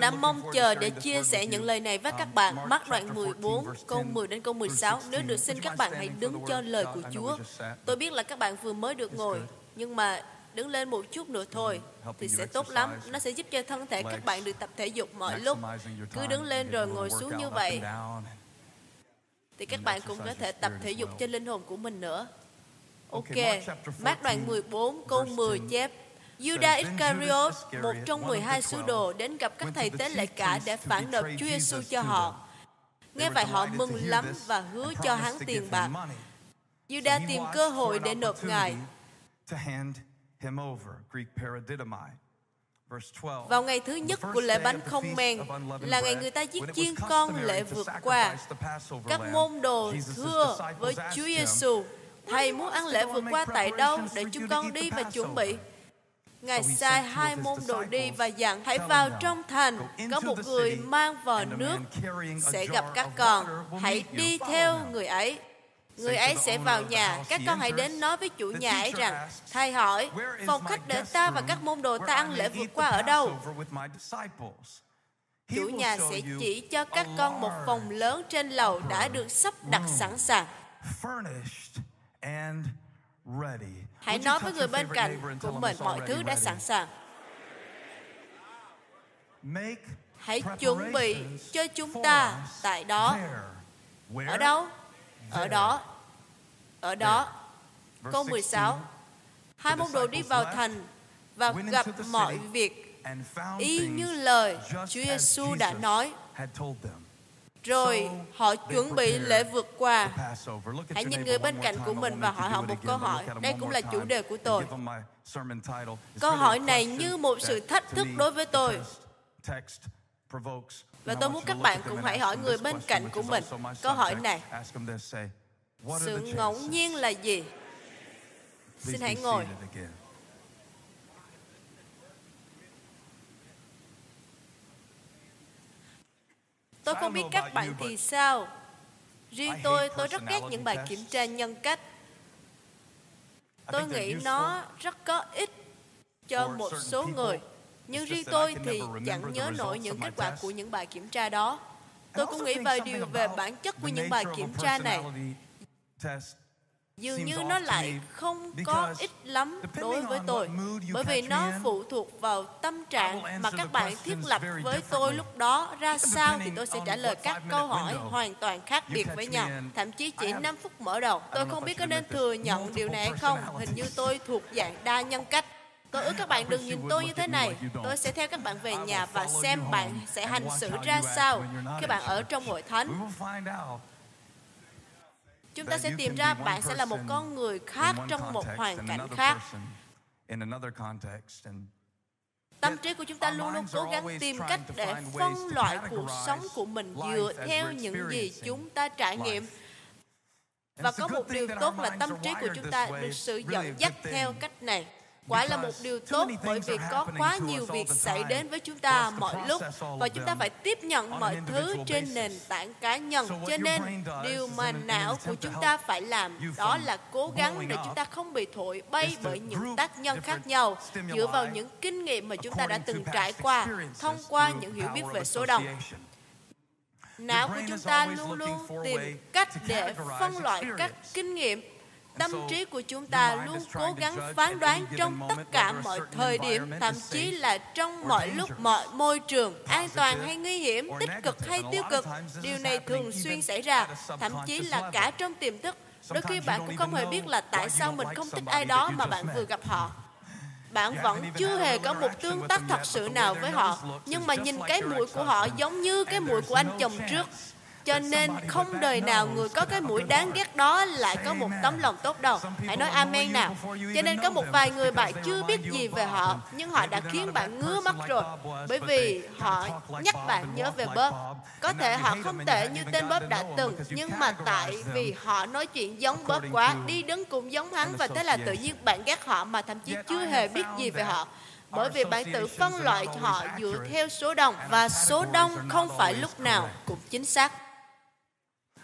Đã mong chờ để chia sẻ những lời này với các bạn. Mark đoạn 14, câu 10 đến câu 16. Nếu được xin các bạn hãy đứng cho lời của Chúa. Tôi biết là các bạn vừa mới được ngồi, nhưng mà đứng lên một chút nữa thôi thì sẽ tốt lắm. Nó sẽ giúp cho thân thể các bạn được tập thể dục mọi lúc. Cứ đứng lên rồi ngồi xuống như vậy thì các bạn cũng có thể tập thể dục cho linh hồn của mình nữa. Ok, Mát đoạn 14 câu 10 chép Judas Iscariot, một trong 12 sứ đồ, đến gặp các thầy tế lễ cả để phản nộp Chúa Giêsu cho họ. Nghe vậy họ mừng lắm và hứa cho hắn tiền bạc. Judas tìm cơ hội để nộp ngài. Vào ngày thứ nhất của lễ bánh không men là ngày người ta giết chiên con lễ vượt qua. Các môn đồ thưa với Chúa Giêsu, Thầy muốn ăn lễ vượt qua tại đâu để chúng con đi và chuẩn bị? Ngài sai hai môn đồ đi và dặn hãy vào trong thành, có một người mang vò nước sẽ gặp các con, hãy đi theo người ấy. Người ấy sẽ vào nhà, các con hãy đến nói với chủ nhà ấy rằng, Thầy hỏi, phòng khách để ta và các môn đồ ta ăn lễ vượt qua ở đâu? Chủ nhà sẽ chỉ cho các con một phòng lớn trên lầu đã được sắp đặt sẵn sàng. Hãy nói với người bên cạnh của mình mọi thứ đã sẵn sàng. Hãy chuẩn bị cho chúng ta tại đó. Ở đâu? Ở đó. Ở đó. Câu 16. Hai môn đồ đi vào thành và gặp mọi việc y như lời Chúa Giêsu đã nói. Rồi họ chuẩn bị lễ vượt qua. Hãy nhìn người bên cạnh của mình và hỏi họ một câu hỏi. Đây cũng là chủ đề của tôi. Câu hỏi này như một sự thách thức đối với tôi. Và tôi muốn các bạn cũng hãy hỏi người bên cạnh của mình câu hỏi này. Sự ngẫu nhiên là gì? Xin hãy ngồi. Không biết các bạn thì sao. Riêng tôi, tôi rất ghét những bài kiểm tra nhân cách. Tôi nghĩ nó rất có ích cho một số người. Nhưng riêng tôi thì chẳng nhớ nổi những kết quả của những bài kiểm tra đó. Tôi cũng nghĩ về điều về bản chất của những bài kiểm tra này dường như nó lại không có ích lắm đối với tôi bởi vì nó phụ thuộc vào tâm trạng mà các bạn thiết lập với tôi lúc đó ra sao thì tôi sẽ trả lời các câu hỏi hoàn toàn khác biệt với nhau. thậm chí chỉ 5 phút mở đầu. Tôi không biết có nên thừa nhận điều này hay không hình như tôi thuộc dạng đa nhân cách. Tôi ước các bạn đừng nhìn tôi như thế này. Tôi sẽ theo các bạn về nhà và xem bạn sẽ hành xử ra sao. khi bạn ở trong hội thánh chúng ta sẽ tìm ra bạn sẽ là một con người khác trong một hoàn cảnh khác. tâm trí của chúng ta luôn luôn cố gắng tìm cách để phân loại cuộc sống của mình dựa theo những gì chúng ta trải nghiệm. và có một điều tốt là tâm trí của chúng ta được sự dẫn dắt theo cách này quả là một điều tốt bởi vì có quá nhiều việc xảy đến với chúng ta mọi lúc và chúng ta phải tiếp nhận mọi thứ trên nền tảng cá nhân. Cho nên điều mà não của chúng ta phải làm đó là cố gắng để chúng ta không bị thổi bay bởi những tác nhân khác nhau dựa vào những kinh nghiệm mà chúng ta đã từng trải qua thông qua những hiểu biết về số đông. não của chúng ta luôn luôn tìm cách để phân loại các kinh nghiệm tâm trí của chúng ta luôn cố gắng phán đoán trong tất cả mọi thời điểm thậm chí là trong mọi lúc mọi môi trường an toàn hay nguy hiểm tích cực hay tiêu cực điều này thường xuyên xảy ra thậm chí là cả trong tiềm thức. Đôi khi bạn cũng không hề biết là tại sao mình không thích ai đó mà bạn vừa gặp họ. Bạn vẫn chưa hề có một tương tác thật sự nào với họ. nhưng mà nhìn cái mũi của họ giống như cái mũi của anh chồng trước cho nên không đời nào người có cái mũi đáng ghét đó lại có một tấm lòng tốt đâu. Hãy nói amen nào. Cho nên có một vài người bạn chưa biết gì về họ, nhưng họ đã khiến bạn ngứa mắt rồi. Bởi vì họ nhắc bạn nhớ về Bob. Có thể họ không tệ như tên Bob đã từng, nhưng mà tại vì họ nói chuyện giống Bob quá, đi đứng cũng giống hắn và thế là tự nhiên bạn ghét họ mà thậm chí chưa hề biết gì về họ bởi vì bạn tự phân loại họ dựa theo số đông và số đông không phải lúc nào cũng chính xác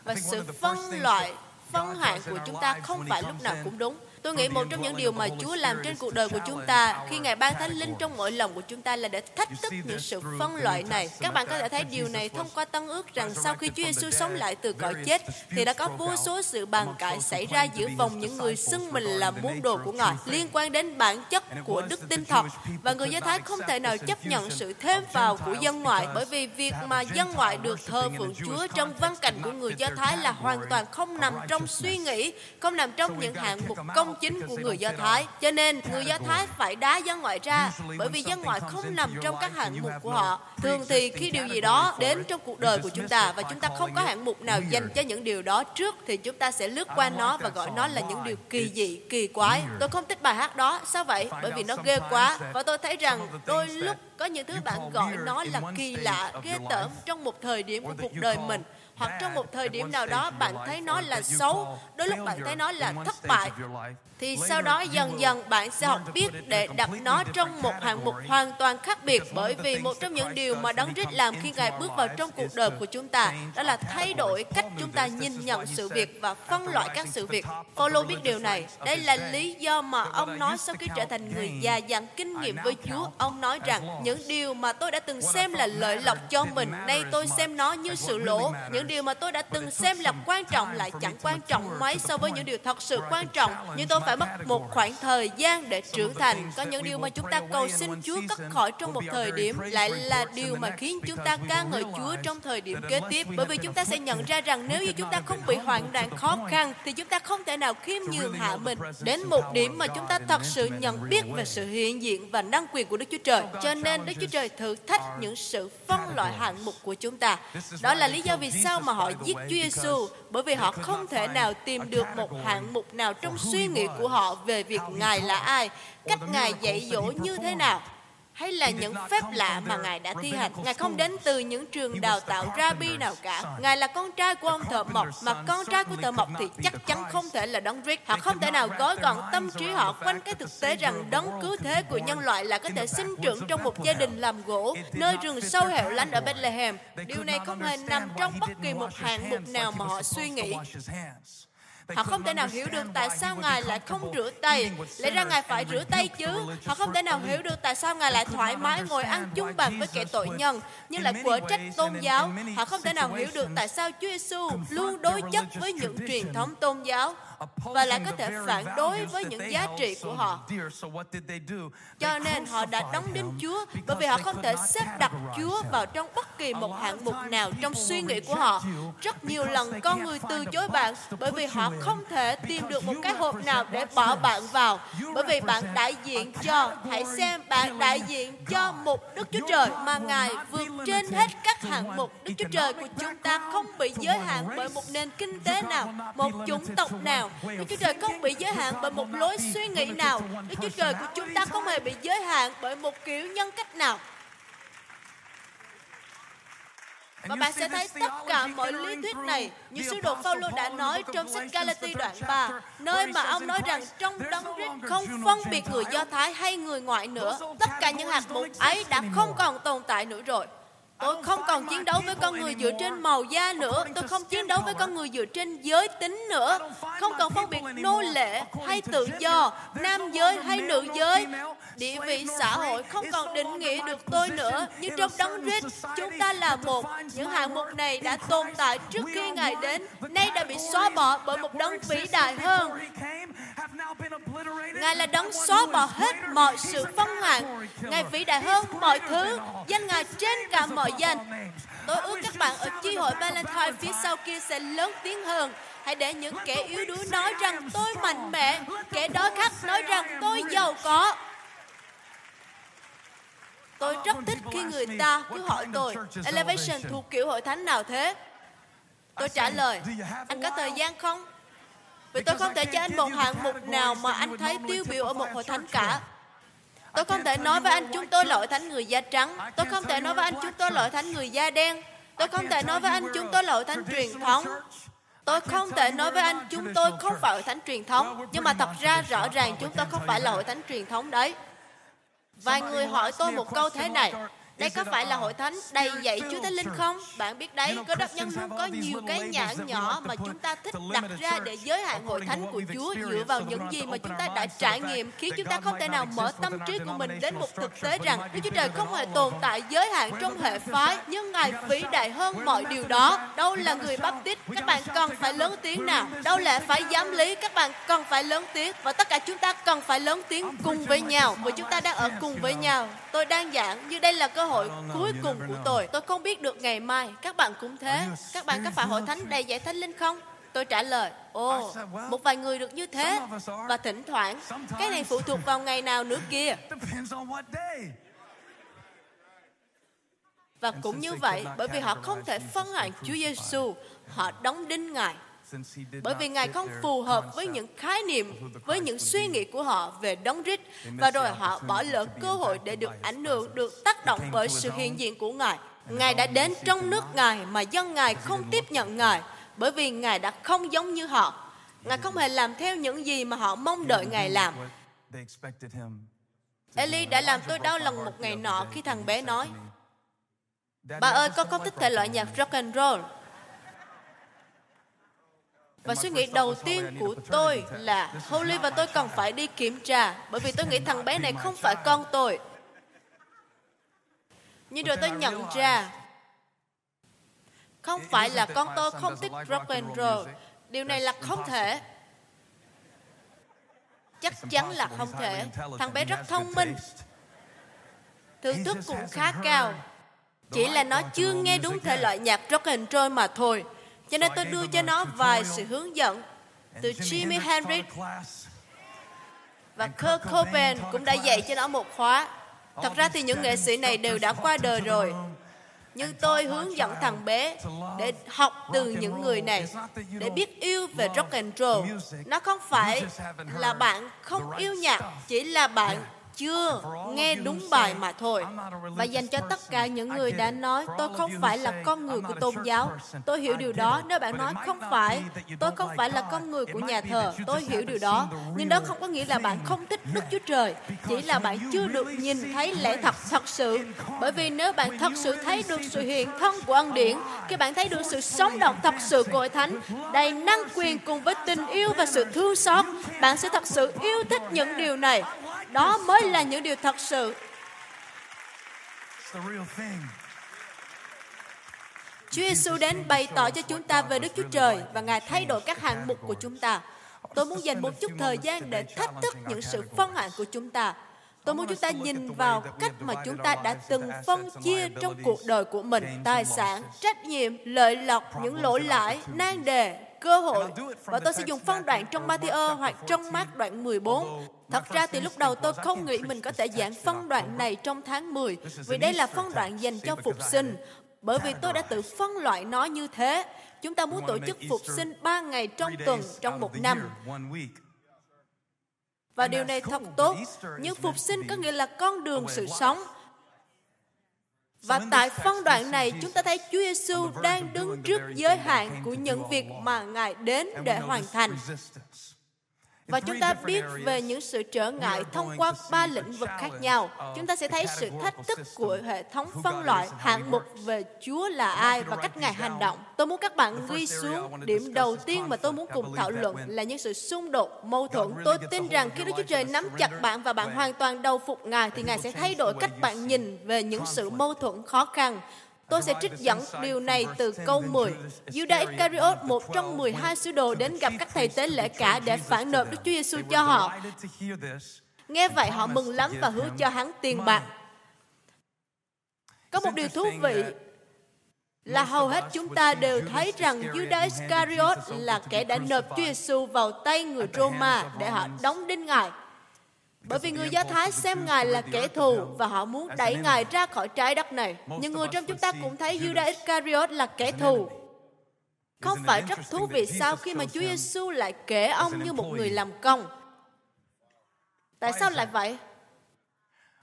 và sự phân loại phân hạng của chúng ta không phải lúc nào cũng đúng Tôi nghĩ một trong những điều mà Chúa làm trên cuộc đời của chúng ta khi Ngài ban thánh linh trong mỗi lòng của chúng ta là để thách thức những sự phân loại này. Các bạn có thể thấy điều này thông qua tân ước rằng sau khi Chúa Giêsu sống lại từ cõi chết thì đã có vô số sự bàn cãi xảy ra giữa vòng những người xưng mình là môn đồ của Ngài liên quan đến bản chất của đức tin thật và người Do Thái không thể nào chấp nhận sự thêm vào của dân ngoại bởi vì việc mà dân ngoại được thờ phượng Chúa trong văn cảnh của người Do Thái là hoàn toàn không nằm trong suy nghĩ, không nằm trong những hạng mục công chính của người Do Thái. Cho nên người Do Thái phải đá dân ngoại ra bởi vì dân ngoại không nằm trong các hạng mục của họ. Thường thì khi điều gì đó đến trong cuộc đời của chúng ta và chúng ta không có hạng mục nào dành cho những điều đó trước thì chúng ta sẽ lướt qua nó và gọi nó là những điều kỳ dị, kỳ quái. Tôi không thích bài hát đó. Sao vậy? Bởi vì nó ghê quá. Và tôi thấy rằng đôi lúc có những thứ bạn gọi nó là kỳ lạ, ghê tởm trong một thời điểm của cuộc đời mình hoặc trong một thời điểm nào đó bạn thấy nó là xấu đôi lúc bạn thấy nó là thất bại thì sau đó dần dần bạn sẽ học biết để đặt nó trong một hạng mục hoàn toàn khác biệt bởi vì một trong những điều mà Đấng Christ làm khi Ngài bước vào trong cuộc đời của chúng ta đó là thay đổi cách chúng ta nhìn nhận sự việc và phân loại các sự việc. Paulo biết điều này. Đây là lý do mà ông nói sau khi trở thành người già dặn kinh nghiệm với Chúa, ông nói rằng những điều mà tôi đã từng xem là lợi lộc cho mình, nay tôi xem nó như sự lỗ. Những điều mà tôi đã từng xem là quan trọng lại chẳng quan trọng mấy so với những điều thật sự quan trọng. Nhưng tôi phải mất một khoảng thời gian để trưởng thành. Có những điều mà chúng ta cầu xin Chúa cắt khỏi trong một thời điểm lại là điều mà khiến chúng ta ca ngợi Chúa trong thời điểm kế tiếp. Bởi vì chúng ta sẽ nhận ra rằng nếu như chúng ta không bị hoạn nạn khó khăn, thì chúng ta không thể nào khiêm nhường hạ mình đến một điểm mà chúng ta thật sự nhận biết về sự hiện diện và năng quyền của Đức Chúa Trời. Cho nên Đức Chúa Trời thử thách những sự phân loại hạng mục của chúng ta. Đó là lý do vì sao mà họ giết Chúa Giêsu bởi vì họ không thể nào tìm được một hạng mục nào trong suy nghĩ của họ về việc Ngài là ai, cách Ngài dạy dỗ như thế nào hay là những phép lạ mà Ngài đã thi hành. Ngài không đến từ những trường đào tạo rabbi nào cả. Ngài là con trai của ông thợ mộc, mà con trai của thợ mộc thì chắc chắn không thể là đấng Rick. Họ không thể nào gói gọn tâm trí họ quanh cái thực tế rằng đấng cứu thế của nhân loại là có thể sinh trưởng trong một gia đình làm gỗ, nơi rừng sâu hẻo lánh ở Bethlehem. Điều này không hề nằm trong bất kỳ một hạng mục nào mà họ suy nghĩ. Họ không thể nào hiểu được tại sao Ngài lại không rửa tay. Lẽ ra Ngài phải rửa tay chứ. Họ không thể nào hiểu được tại sao Ngài lại thoải mái ngồi ăn chung bàn với kẻ tội nhân, nhưng lại quở trách tôn giáo. Họ không thể nào hiểu được tại sao Chúa Giêsu luôn đối chất với những truyền thống tôn giáo và lại có thể phản đối với những giá trị của họ. Cho nên họ đã đóng đinh Chúa, bởi vì họ không thể xếp đặt Chúa vào trong bất kỳ một hạng mục nào trong suy nghĩ của họ. Rất nhiều lần con người từ chối bạn, bởi vì họ không thể tìm được một cái hộp nào để bỏ bạn vào bởi vì bạn đại diện cho, hãy xem, bạn đại diện cho một Đức Chúa Trời mà Ngài vượt trên hết các hạng mục Đức Chúa Trời của chúng ta không bị giới hạn bởi một nền kinh tế nào, một chủng tộc nào nào. Đức Chúa Trời không bị giới hạn bởi một lối suy nghĩ nào. Đức Chúa Trời của chúng ta không hề bị giới hạn bởi một kiểu nhân cách nào. Và bạn sẽ thấy tất cả mọi lý thuyết này như sứ đồ Phaolô đã nói trong sách Galati đoạn 3, nơi mà ông nói rằng trong đấng Christ không phân biệt người Do Thái hay người ngoại nữa. Tất cả những hạt mục ấy đã không còn tồn tại nữa rồi. Tôi không còn chiến đấu với con người dựa trên màu da nữa. Tôi không chiến đấu với con người dựa trên giới tính nữa. Không còn phân biệt nô lệ hay tự do, nam giới hay nữ giới. Địa vị xã hội không còn định nghĩa được tôi nữa. Nhưng trong đấng Christ, chúng ta là một. Những hạng mục này đã tồn tại trước khi Ngài đến, nay đã bị xóa bỏ bởi một đấng vĩ đại hơn. Ngài là đấng xóa bỏ hết mọi sự phong hạn. Ngài vĩ đại hơn mọi thứ. Danh Ngài trên cả mọi danh. Tôi ước các bạn ở chi hội Valentine phía sau kia sẽ lớn tiếng hơn. Hãy để những kẻ yếu đuối nói rằng tôi mạnh mẽ. Kẻ đó khác nói rằng tôi giàu có. Tôi rất thích khi người ta cứ hỏi tôi, Elevation thuộc kiểu hội thánh nào thế? Tôi trả lời, anh có thời gian không? Vì tôi không thể cho anh một hạng mục nào mà anh thấy tiêu biểu ở một hội thánh cả. Tôi không thể nói với anh chúng tôi là hội thánh người da trắng. Tôi không thể nói với anh chúng tôi là hội thánh người da đen. Tôi không thể nói với anh chúng tôi là hội thánh truyền thống. Tôi không thể nói với anh chúng tôi không phải hội thánh truyền thống. Nhưng mà thật ra rõ ràng chúng tôi không phải là hội thánh truyền thống đấy. Vài người hỏi tôi một câu thế này. Đây có phải là hội thánh đầy dạy Chúa Thánh Linh không? Bạn biết đấy, có đốc nhân luôn có nhiều cái nhãn nhỏ mà chúng ta thích đặt ra để giới hạn hội thánh của Chúa dựa vào những gì mà chúng ta đã trải nghiệm khiến chúng ta không thể nào mở tâm trí của mình đến một thực tế rằng Đức Chúa Trời không hề tồn tại giới hạn trong hệ phái nhưng Ngài vĩ đại hơn mọi điều đó. Đâu là người bắp tít? Các bạn cần phải lớn tiếng nào? Đâu là phải giám lý? Các bạn cần phải lớn tiếng và tất cả chúng ta cần phải lớn tiếng cùng với nhau vì chúng ta đang ở cùng với nhau. Tôi đang giảng như đây là cơ hội cuối cùng của tôi. Tôi không biết được ngày mai. Các bạn cũng thế. Các bạn có phải hội thánh đầy dạy thánh linh không? Tôi trả lời, ồ, một vài người được như thế. Và thỉnh thoảng, cái này phụ thuộc vào ngày nào nữa kia. Và cũng như vậy, bởi vì họ không thể phân hạn Chúa Giêsu, họ đóng đinh Ngài. Bởi vì Ngài không phù hợp với những khái niệm, với những suy nghĩ của họ về đóng rít, và rồi họ bỏ lỡ cơ hội để được ảnh hưởng, được tác động bởi sự hiện diện của Ngài. Ngài đã đến trong nước Ngài mà dân Ngài không tiếp nhận Ngài, bởi vì Ngài đã không giống như họ. Ngài không hề làm theo những gì mà họ mong đợi Ngài làm. Eli đã làm tôi đau lòng một ngày nọ khi thằng bé nói, Bà ơi, con không thích thể loại nhạc rock and roll. Và suy nghĩ đầu tiên của tôi là Holly và tôi cần phải đi kiểm tra, bởi vì tôi nghĩ thằng bé này không phải con tôi. Nhưng rồi tôi nhận ra, không phải là con tôi không thích rock and roll. Điều này là không thể. Chắc chắn là không thể. Thằng bé rất thông minh. Thưởng thức cũng khá cao. Chỉ là nó chưa nghe đúng thể loại nhạc rock and roll mà thôi. Cho nên tôi đưa cho nó vài sự hướng dẫn từ Jimi Hendrix và Kurt Cobain cũng đã dạy cho nó một khóa. Thật ra thì những nghệ sĩ này đều đã qua đời rồi. Nhưng tôi hướng dẫn thằng bé để học từ những người này, để biết yêu về rock and roll. Nó không phải là bạn không yêu nhạc, chỉ là bạn chưa nghe đúng bài mà thôi. Và dành cho tất cả những người đã nói tôi không phải là con người của tôn giáo. Tôi hiểu điều đó. Nếu bạn nói không phải, tôi không phải là con người của nhà thờ. Tôi hiểu điều đó. Nhưng đó không có nghĩa là bạn không thích Đức Chúa Trời. Chỉ là bạn chưa được nhìn thấy lẽ thật thật sự. Bởi vì nếu bạn thật sự thấy được sự hiện thân của ân điển, khi bạn thấy được sự sống động thật sự của hội thánh, đầy năng quyền cùng với tình yêu và sự thương xót, bạn sẽ thật sự yêu thích những điều này đó mới là những điều thật sự. Chúa Giêsu đến bày tỏ cho chúng ta về Đức Chúa Trời và Ngài thay đổi các hạng mục của chúng ta. Tôi muốn dành một chút thời gian để thách thức những sự phân hạn của chúng ta. Tôi muốn chúng ta nhìn vào cách mà chúng ta đã từng phân chia trong cuộc đời của mình, tài sản, trách nhiệm, lợi lộc, những lỗi lãi, nan đề, cơ hội. Và tôi sẽ dùng phân đoạn trong Matthew hoặc trong Mark đoạn 14. Thật ra thì lúc đầu tôi không nghĩ mình có thể giảng phân đoạn này trong tháng 10, vì đây là phân đoạn dành cho phục sinh. Bởi vì tôi đã tự phân loại nó như thế. Chúng ta muốn tổ chức phục sinh 3 ngày trong tuần trong một năm. Và điều này thật tốt, nhưng phục sinh có nghĩa là con đường sự sống. Và tại phân đoạn này, chúng ta thấy Chúa Giêsu đang đứng trước giới hạn của những việc mà Ngài đến để hoàn thành. Và chúng ta biết về những sự trở ngại thông qua ba lĩnh vực khác nhau. Chúng ta sẽ thấy sự thách thức của hệ thống phân loại hạng mục về Chúa là ai và cách Ngài hành động. Tôi muốn các bạn ghi xuống điểm đầu tiên mà tôi muốn cùng thảo luận là những sự xung đột, mâu thuẫn. Tôi tin rằng khi Đức Chúa Trời nắm chặt bạn và bạn hoàn toàn đầu phục Ngài thì Ngài sẽ thay đổi cách bạn nhìn về những sự mâu thuẫn khó khăn Tôi sẽ trích dẫn điều này từ câu 10. Judas Iscariot, một trong 12 sứ đồ đến gặp các thầy tế lễ cả để phản nộp Đức Chúa Giêsu cho họ. Nghe vậy họ mừng lắm và hứa cho hắn tiền bạc. Có một điều thú vị là hầu hết chúng ta đều thấy rằng Judas Iscariot là kẻ đã nộp Chúa Giêsu vào tay người Roma để họ đóng đinh Ngài. Bởi vì người Do Thái xem Ngài là kẻ thù và họ muốn đẩy Ngài ra khỏi trái đất này. Nhưng người trong chúng ta cũng thấy Judas Iscariot là kẻ thù. Không phải rất thú vị sao khi mà Chúa Giêsu lại kể ông như một người làm công? Tại sao lại vậy?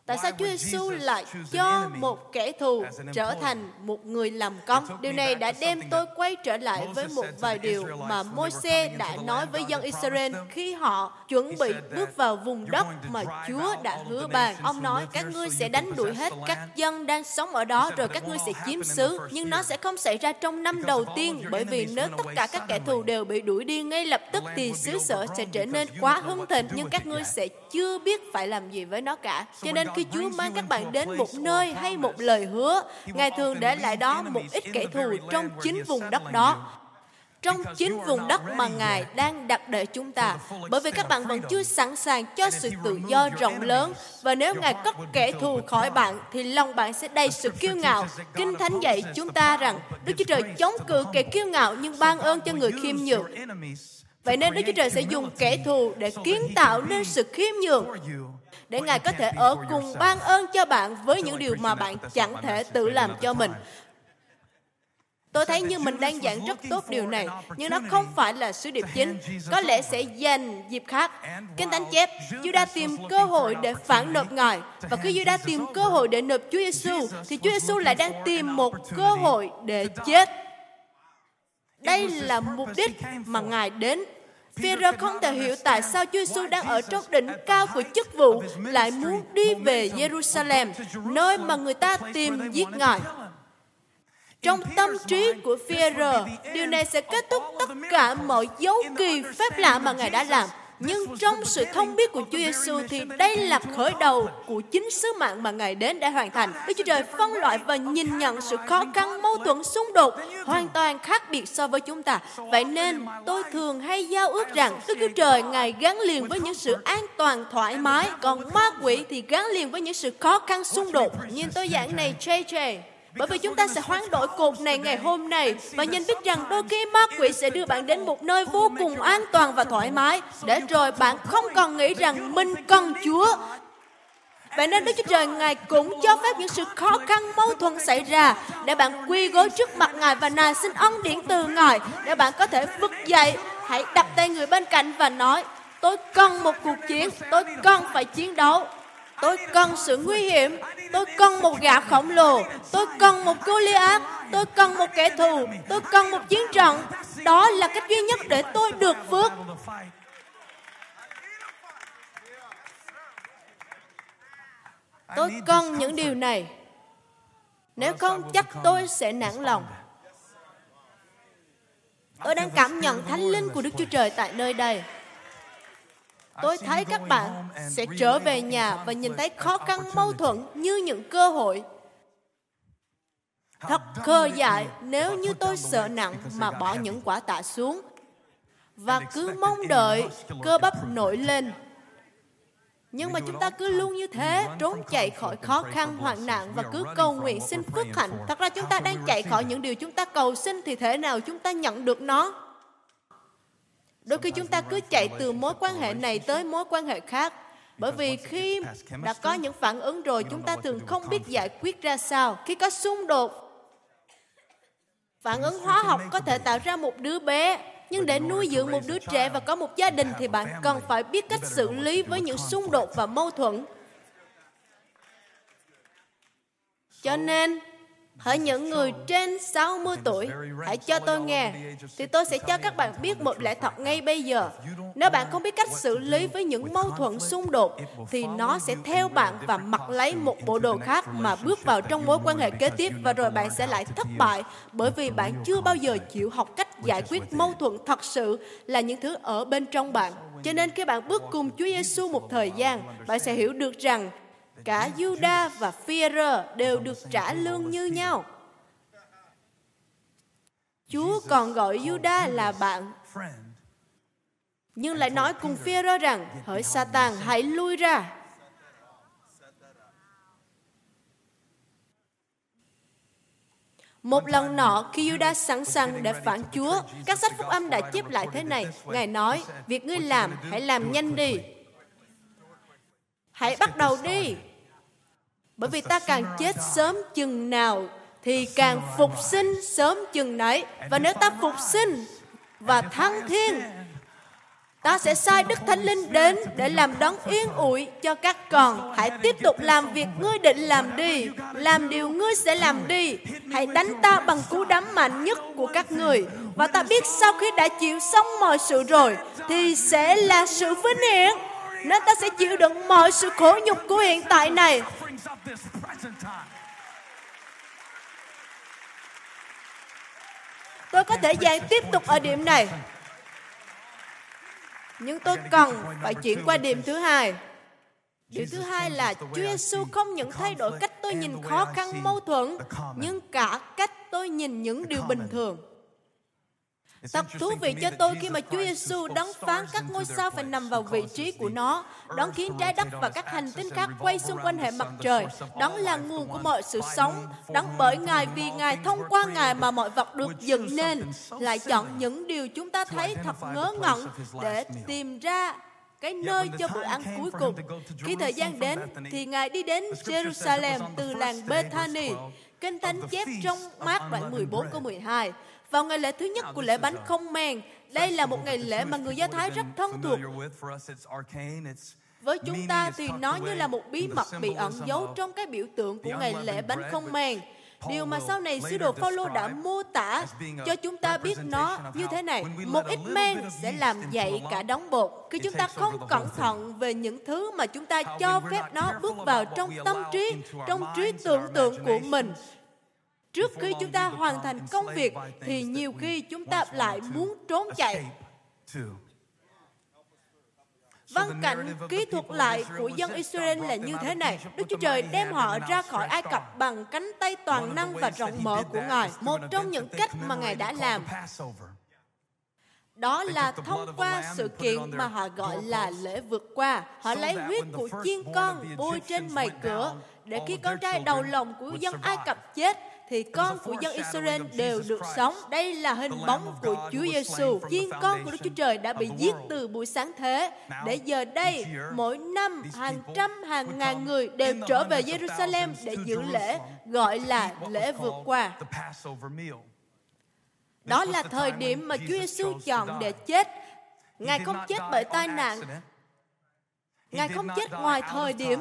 Tại sao Chúa Giêsu lại cho một kẻ thù trở thành một người làm công? Điều này đã đem tôi quay trở lại với một vài điều mà Môi-se đã nói với dân Israel khi họ chuẩn bị bước vào vùng đất mà Chúa đã hứa bàn. Ông nói, các ngươi sẽ đánh đuổi hết các dân đang sống ở đó rồi các ngươi sẽ chiếm xứ. Nhưng nó sẽ không xảy ra trong năm đầu tiên bởi vì nếu tất cả các kẻ thù đều bị đuổi đi ngay lập tức thì xứ sở sẽ trở nên quá hưng thịnh nhưng các ngươi sẽ chưa biết phải làm gì với nó cả. Cho nên khi Chúa mang các bạn đến một nơi hay một lời hứa, Ngài thường để lại đó một ít kẻ thù trong chính vùng đất đó trong chính vùng đất mà Ngài đang đặt để chúng ta. Bởi vì các bạn vẫn chưa sẵn sàng cho sự tự do rộng lớn. Và nếu Ngài cất kẻ thù khỏi bạn, thì lòng bạn sẽ đầy sự kiêu ngạo. Kinh Thánh dạy chúng ta rằng Đức Chúa Trời chống cự kẻ kiêu ngạo nhưng ban ơn cho người khiêm nhường. Vậy nên Đức Chúa Trời sẽ dùng kẻ thù để kiến tạo nên sự khiêm nhường để Ngài có thể ở cùng ban ơn cho bạn với những điều mà bạn chẳng thể tự làm cho mình. Tôi thấy như mình đang giảng rất tốt điều này, nhưng nó không phải là sứ điệp chính. Có lẽ sẽ dành dịp khác. Kinh Thánh chép, Judah tìm cơ hội để phản nộp Ngài. Và khi Judah tìm cơ hội để nộp Chúa Giêsu, thì Chúa Giêsu lại đang tìm một cơ hội để chết. Đây là mục đích mà Ngài đến Phêrô không thể hiểu tại sao Chúa Giêsu đang ở trong đỉnh cao của chức vụ lại muốn đi về Jerusalem, nơi mà người ta tìm giết Ngài. Trong tâm trí của Phêrô, điều này sẽ kết thúc tất cả mọi dấu kỳ phép lạ mà Ngài đã làm. Nhưng trong sự thông biết của Chúa Giêsu thì đây là khởi đầu của chính sứ mạng mà Ngài đến để hoàn thành. Đức Chúa Trời phân loại và nhìn nhận sự khó khăn, mâu thuẫn, xung đột hoàn toàn khác biệt so với chúng ta. Vậy nên tôi thường hay giao ước rằng Đức Chúa Trời Ngài gắn liền với những sự an toàn thoải mái, còn ma quỷ thì gắn liền với những sự khó khăn xung đột. Nhìn tôi giảng này JJ, bởi vì chúng ta sẽ hoán đổi cột này ngày hôm nay và nhìn biết rằng đôi khi ma quỷ sẽ đưa bạn đến một nơi vô cùng an toàn và thoải mái để rồi bạn không còn nghĩ rằng mình cần Chúa. Vậy nên Đức Chúa Trời Ngài cũng cho phép những sự khó khăn mâu thuẫn xảy ra để bạn quy gối trước mặt Ngài và ngài xin ân điển từ Ngài để bạn có thể vực dậy. Hãy đặt tay người bên cạnh và nói tôi cần một cuộc chiến, tôi cần phải chiến đấu. Tôi cần sự nguy hiểm. Tôi cần một gã khổng lồ. Tôi cần một Goliath. Tôi cần một kẻ thù. Tôi cần một chiến trận. Đó là cách duy nhất để tôi được phước. Tôi cần những điều này. Nếu không, chắc tôi sẽ nản lòng. Tôi đang cảm nhận thánh linh của Đức Chúa Trời tại nơi đây. Tôi thấy các bạn sẽ trở về nhà và nhìn thấy khó khăn mâu thuẫn như những cơ hội. Thật khờ dại nếu như tôi sợ nặng mà bỏ những quả tạ xuống và cứ mong đợi cơ bắp nổi lên. Nhưng mà chúng ta cứ luôn như thế, trốn chạy khỏi khó khăn, hoạn nạn và cứ cầu nguyện xin phước hạnh. Thật ra chúng ta đang chạy khỏi những điều chúng ta cầu xin thì thế nào chúng ta nhận được nó? Đôi khi chúng ta cứ chạy từ mối quan hệ này tới mối quan hệ khác. Bởi vì khi đã có những phản ứng rồi, chúng ta thường không biết giải quyết ra sao. Khi có xung đột, phản ứng hóa học có thể tạo ra một đứa bé, nhưng để nuôi dưỡng một đứa trẻ và có một gia đình thì bạn cần phải biết cách xử lý với những xung đột và mâu thuẫn. Cho nên, Hỡi những người trên 60 tuổi, hãy cho tôi nghe, thì tôi sẽ cho các bạn biết một lẽ thật ngay bây giờ. Nếu bạn không biết cách xử lý với những mâu thuẫn xung đột, thì nó sẽ theo bạn và mặc lấy một bộ đồ khác mà bước vào trong mối quan hệ kế tiếp và rồi bạn sẽ lại thất bại bởi vì bạn chưa bao giờ chịu học cách giải quyết mâu thuẫn thật sự là những thứ ở bên trong bạn. Cho nên khi bạn bước cùng Chúa Giêsu một thời gian, bạn sẽ hiểu được rằng cả Juda và Phi-rơ đều được trả lương như nhau. Chúa còn gọi Juda là bạn. Nhưng lại nói cùng Phi-rơ rằng, hỡi Satan, hãy lui ra. Một lần nọ, khi Judas sẵn sàng để phản Chúa, các sách phúc âm đã chép lại thế này. Ngài nói, việc ngươi làm, hãy làm nhanh đi. Hãy bắt đầu đi. Bởi vì ta càng chết sớm chừng nào thì càng phục sinh sớm chừng nấy. Và nếu ta phục sinh và thăng thiên Ta sẽ sai Đức Thánh Linh đến để làm đấng yên ủi cho các con. Hãy tiếp tục làm việc ngươi định làm đi. Làm điều ngươi sẽ làm đi. Hãy đánh ta bằng cú đấm mạnh nhất của các người. Và ta biết sau khi đã chịu xong mọi sự rồi, thì sẽ là sự vinh hiển. Nên ta sẽ chịu đựng mọi sự khổ nhục của hiện tại này. Tôi có thể dạy tiếp tục ở điểm này nhưng tôi cần phải chuyển qua điểm thứ hai. Điều thứ hai là Chúa Giêsu không những thay đổi cách tôi nhìn khó khăn mâu thuẫn, nhưng cả cách tôi nhìn những điều bình thường. Thật thú vị cho tôi khi mà Chúa Giêsu đón phán các ngôi sao phải nằm vào vị trí của nó, đón khiến trái đất và các hành tinh khác quay xung quanh hệ mặt trời. Đó là nguồn của mọi sự sống. Đón bởi Ngài vì Ngài thông qua Ngài mà mọi vật được dựng nên, lại chọn những điều chúng ta thấy thật ngớ ngẩn để tìm ra cái nơi cho bữa ăn cuối cùng. Khi thời gian đến, thì Ngài đi đến Jerusalem từ làng Bethany. Kinh Thánh chép trong mát đoạn 14 câu 12. Vào ngày lễ thứ nhất của lễ bánh không men, đây là một ngày lễ mà người Do Thái rất thân thuộc. Với chúng ta thì nó như là một bí mật bị ẩn giấu trong cái biểu tượng của ngày lễ bánh không men. Điều mà sau này sứ đồ Phaolô đã mô tả cho chúng ta biết nó như thế này. Một ít men sẽ làm dậy cả đống bột. Khi chúng ta không cẩn thận về những thứ mà chúng ta cho phép nó bước vào trong tâm trí, trong trí tưởng tượng của mình, trước khi chúng ta hoàn thành công việc thì nhiều khi chúng ta lại muốn trốn chạy Văn cảnh kỹ thuật lại của dân Israel là như thế này. Đức Chúa Trời đem họ ra khỏi Ai Cập bằng cánh tay toàn năng và rộng mở của Ngài. Một trong những cách mà Ngài đã làm đó là thông qua sự kiện mà họ gọi là lễ vượt qua. Họ lấy huyết của chiên con bôi trên mày cửa để khi con trai đầu lòng của dân Ai Cập chết thì con của dân Israel đều được sống. Đây là hình bóng của Chúa Giêsu. Chiên con của Đức Chúa Trời đã bị giết từ buổi sáng thế. Để giờ đây, mỗi năm hàng trăm hàng ngàn người đều trở về Jerusalem để dự lễ gọi là lễ vượt qua. Đó là thời điểm mà Chúa Giêsu chọn để chết. Ngài không chết bởi tai nạn. Ngài không chết ngoài thời điểm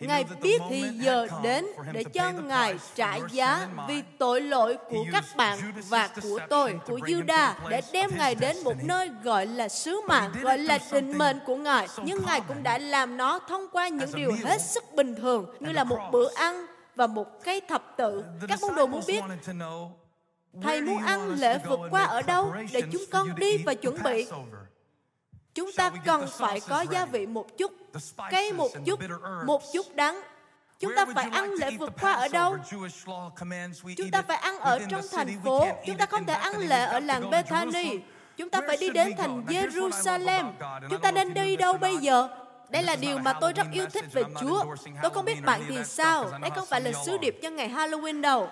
Ngài biết thì giờ đến để cho Ngài trả giá vì tội lỗi của các bạn và của tôi, của Juda, để đem Ngài đến một nơi gọi là sứ mạng, gọi là định mệnh của Ngài. Nhưng Ngài cũng đã làm nó thông qua những điều hết sức bình thường, như là một bữa ăn và một cây thập tự. Các môn đồ muốn biết Thầy muốn ăn lễ vượt qua ở đâu để chúng con đi và chuẩn bị? Chúng ta cần phải có gia vị một chút, cay một chút, một chút đắng. Chúng ta phải ăn lễ vượt qua ở đâu? Chúng ta phải ăn ở trong thành phố. Chúng ta không thể ăn lễ ở làng Bethany. Chúng ta phải đi đến thành Jerusalem. Chúng ta nên đi đâu bây giờ? Đây là điều mà tôi rất yêu thích về Chúa. Tôi không biết bạn thì sao. Đây không phải là sứ điệp cho ngày Halloween đâu.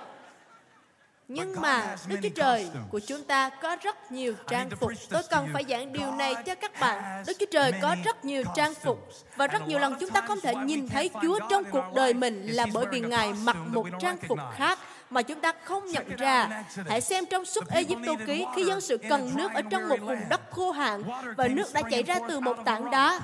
Nhưng mà Đức Chúa Trời của chúng ta có rất nhiều trang phục. Tôi cần phải giảng điều này cho các bạn. Đức Chúa Trời có rất nhiều trang phục. Và rất nhiều lần chúng ta không thể nhìn thấy Chúa trong cuộc đời mình là bởi vì Ngài mặc một trang phục khác mà chúng ta không nhận ra. Hãy xem trong suốt Ai Cập ký khi dân sự cần nước ở trong một vùng đất khô hạn và nước đã chảy ra từ một tảng đá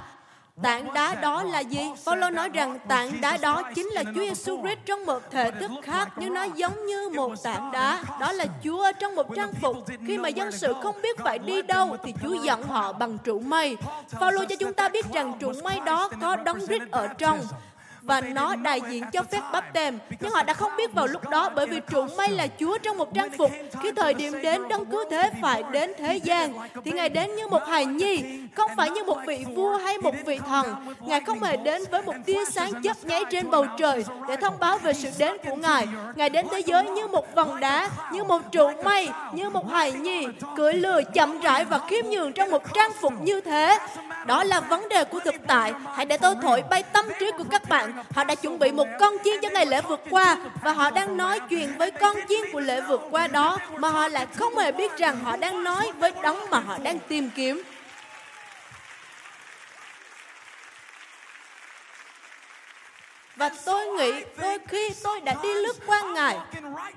Tảng đá đó là gì? Phaolô nói rằng tảng đá đó chính là Chúa Giêsu Christ trong một thể thức khác nhưng nó giống như một tảng đá. Đó là Chúa trong một trang phục. Khi mà dân sự không biết phải đi đâu thì Chúa dẫn họ bằng trụ mây. Phaolô cho chúng ta biết rằng trụ mây đó có đấng Christ ở trong và nó đại diện cho phép bắp tem. Nhưng họ đã không biết vào lúc đó bởi vì trụ mây là Chúa trong một trang phục. Khi thời điểm đến đấng cứu thế phải đến thế gian thì Ngài đến như một hài nhi, không phải như một vị vua hay một vị thần. Ngài không hề đến với một tia sáng chớp nháy trên bầu trời để thông báo về sự đến của Ngài. Ngài đến thế giới như một vòng đá, như một trụ mây, như một hài nhi, cưỡi lừa chậm rãi và khiêm nhường trong một trang phục như thế. Đó là vấn đề của thực tại. Hãy để tôi thổi bay tâm trí của các bạn Họ đã chuẩn bị một con chiên cho ngày lễ vượt qua và họ đang nói chuyện với con chiên của lễ vượt qua đó mà họ lại không hề biết rằng họ đang nói với đấng mà họ đang tìm kiếm. Và tôi nghĩ đôi khi tôi đã đi lướt qua Ngài,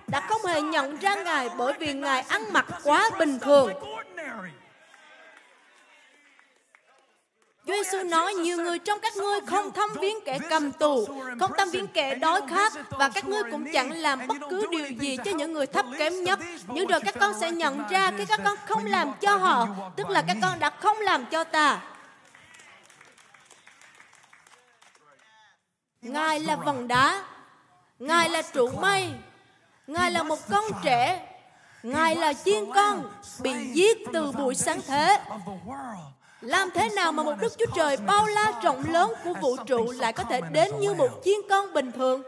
đã không hề nhận ra Ngài bởi vì Ngài ăn mặc quá bình thường. Giêsu nói nhiều người trong các ngươi không thăm viếng kẻ cầm tù, không thăm viếng kẻ đói khát và các ngươi cũng chẳng làm bất cứ điều gì cho những người thấp kém nhất. Nhưng rồi các con sẽ nhận ra khi các con không làm cho họ, tức là các con đã không làm cho ta. Ngài là vầng đá, Ngài là trụ mây, Ngài là một con trẻ, Ngài là chiên con bị giết từ buổi sáng thế. Làm thế nào mà một Đức Chúa Trời bao la rộng lớn của vũ trụ lại có thể đến như một chiên con bình thường?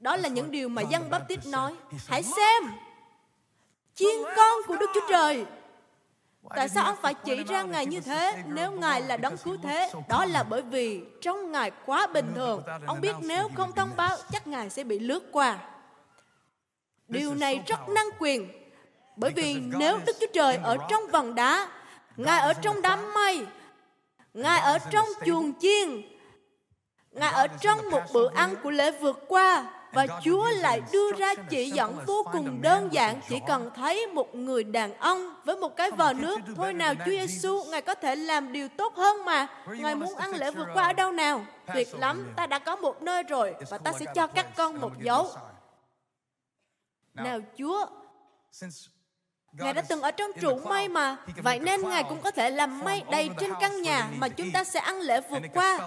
Đó là những điều mà dân Baptist nói. Hãy xem, chiên con của Đức Chúa Trời. Tại sao ông phải chỉ ra Ngài như thế nếu Ngài là đấng cứu thế? Đó là bởi vì trong Ngài quá bình thường. Ông biết nếu không thông báo, chắc Ngài sẽ bị lướt qua. Điều này rất năng quyền. Bởi vì nếu Đức Chúa Trời ở trong vầng đá, Ngài ở trong đám mây, Ngài ở trong chuồng chiên, Ngài ở trong một bữa ăn của lễ vượt qua, và Chúa lại đưa ra chỉ dẫn vô cùng đơn giản chỉ cần thấy một người đàn ông với một cái vò nước thôi nào Chúa Giêsu ngài có thể làm điều tốt hơn mà. Ngài muốn ăn lễ vượt qua ở đâu nào? Tuyệt lắm ta đã có một nơi rồi. Và ta sẽ cho các con một dấu. nào Chúa Ngài đã từng ở trong trụ mây mà. Vậy nên Ngài cũng có thể làm mây đầy trên căn nhà mà chúng ta sẽ ăn lễ vượt qua.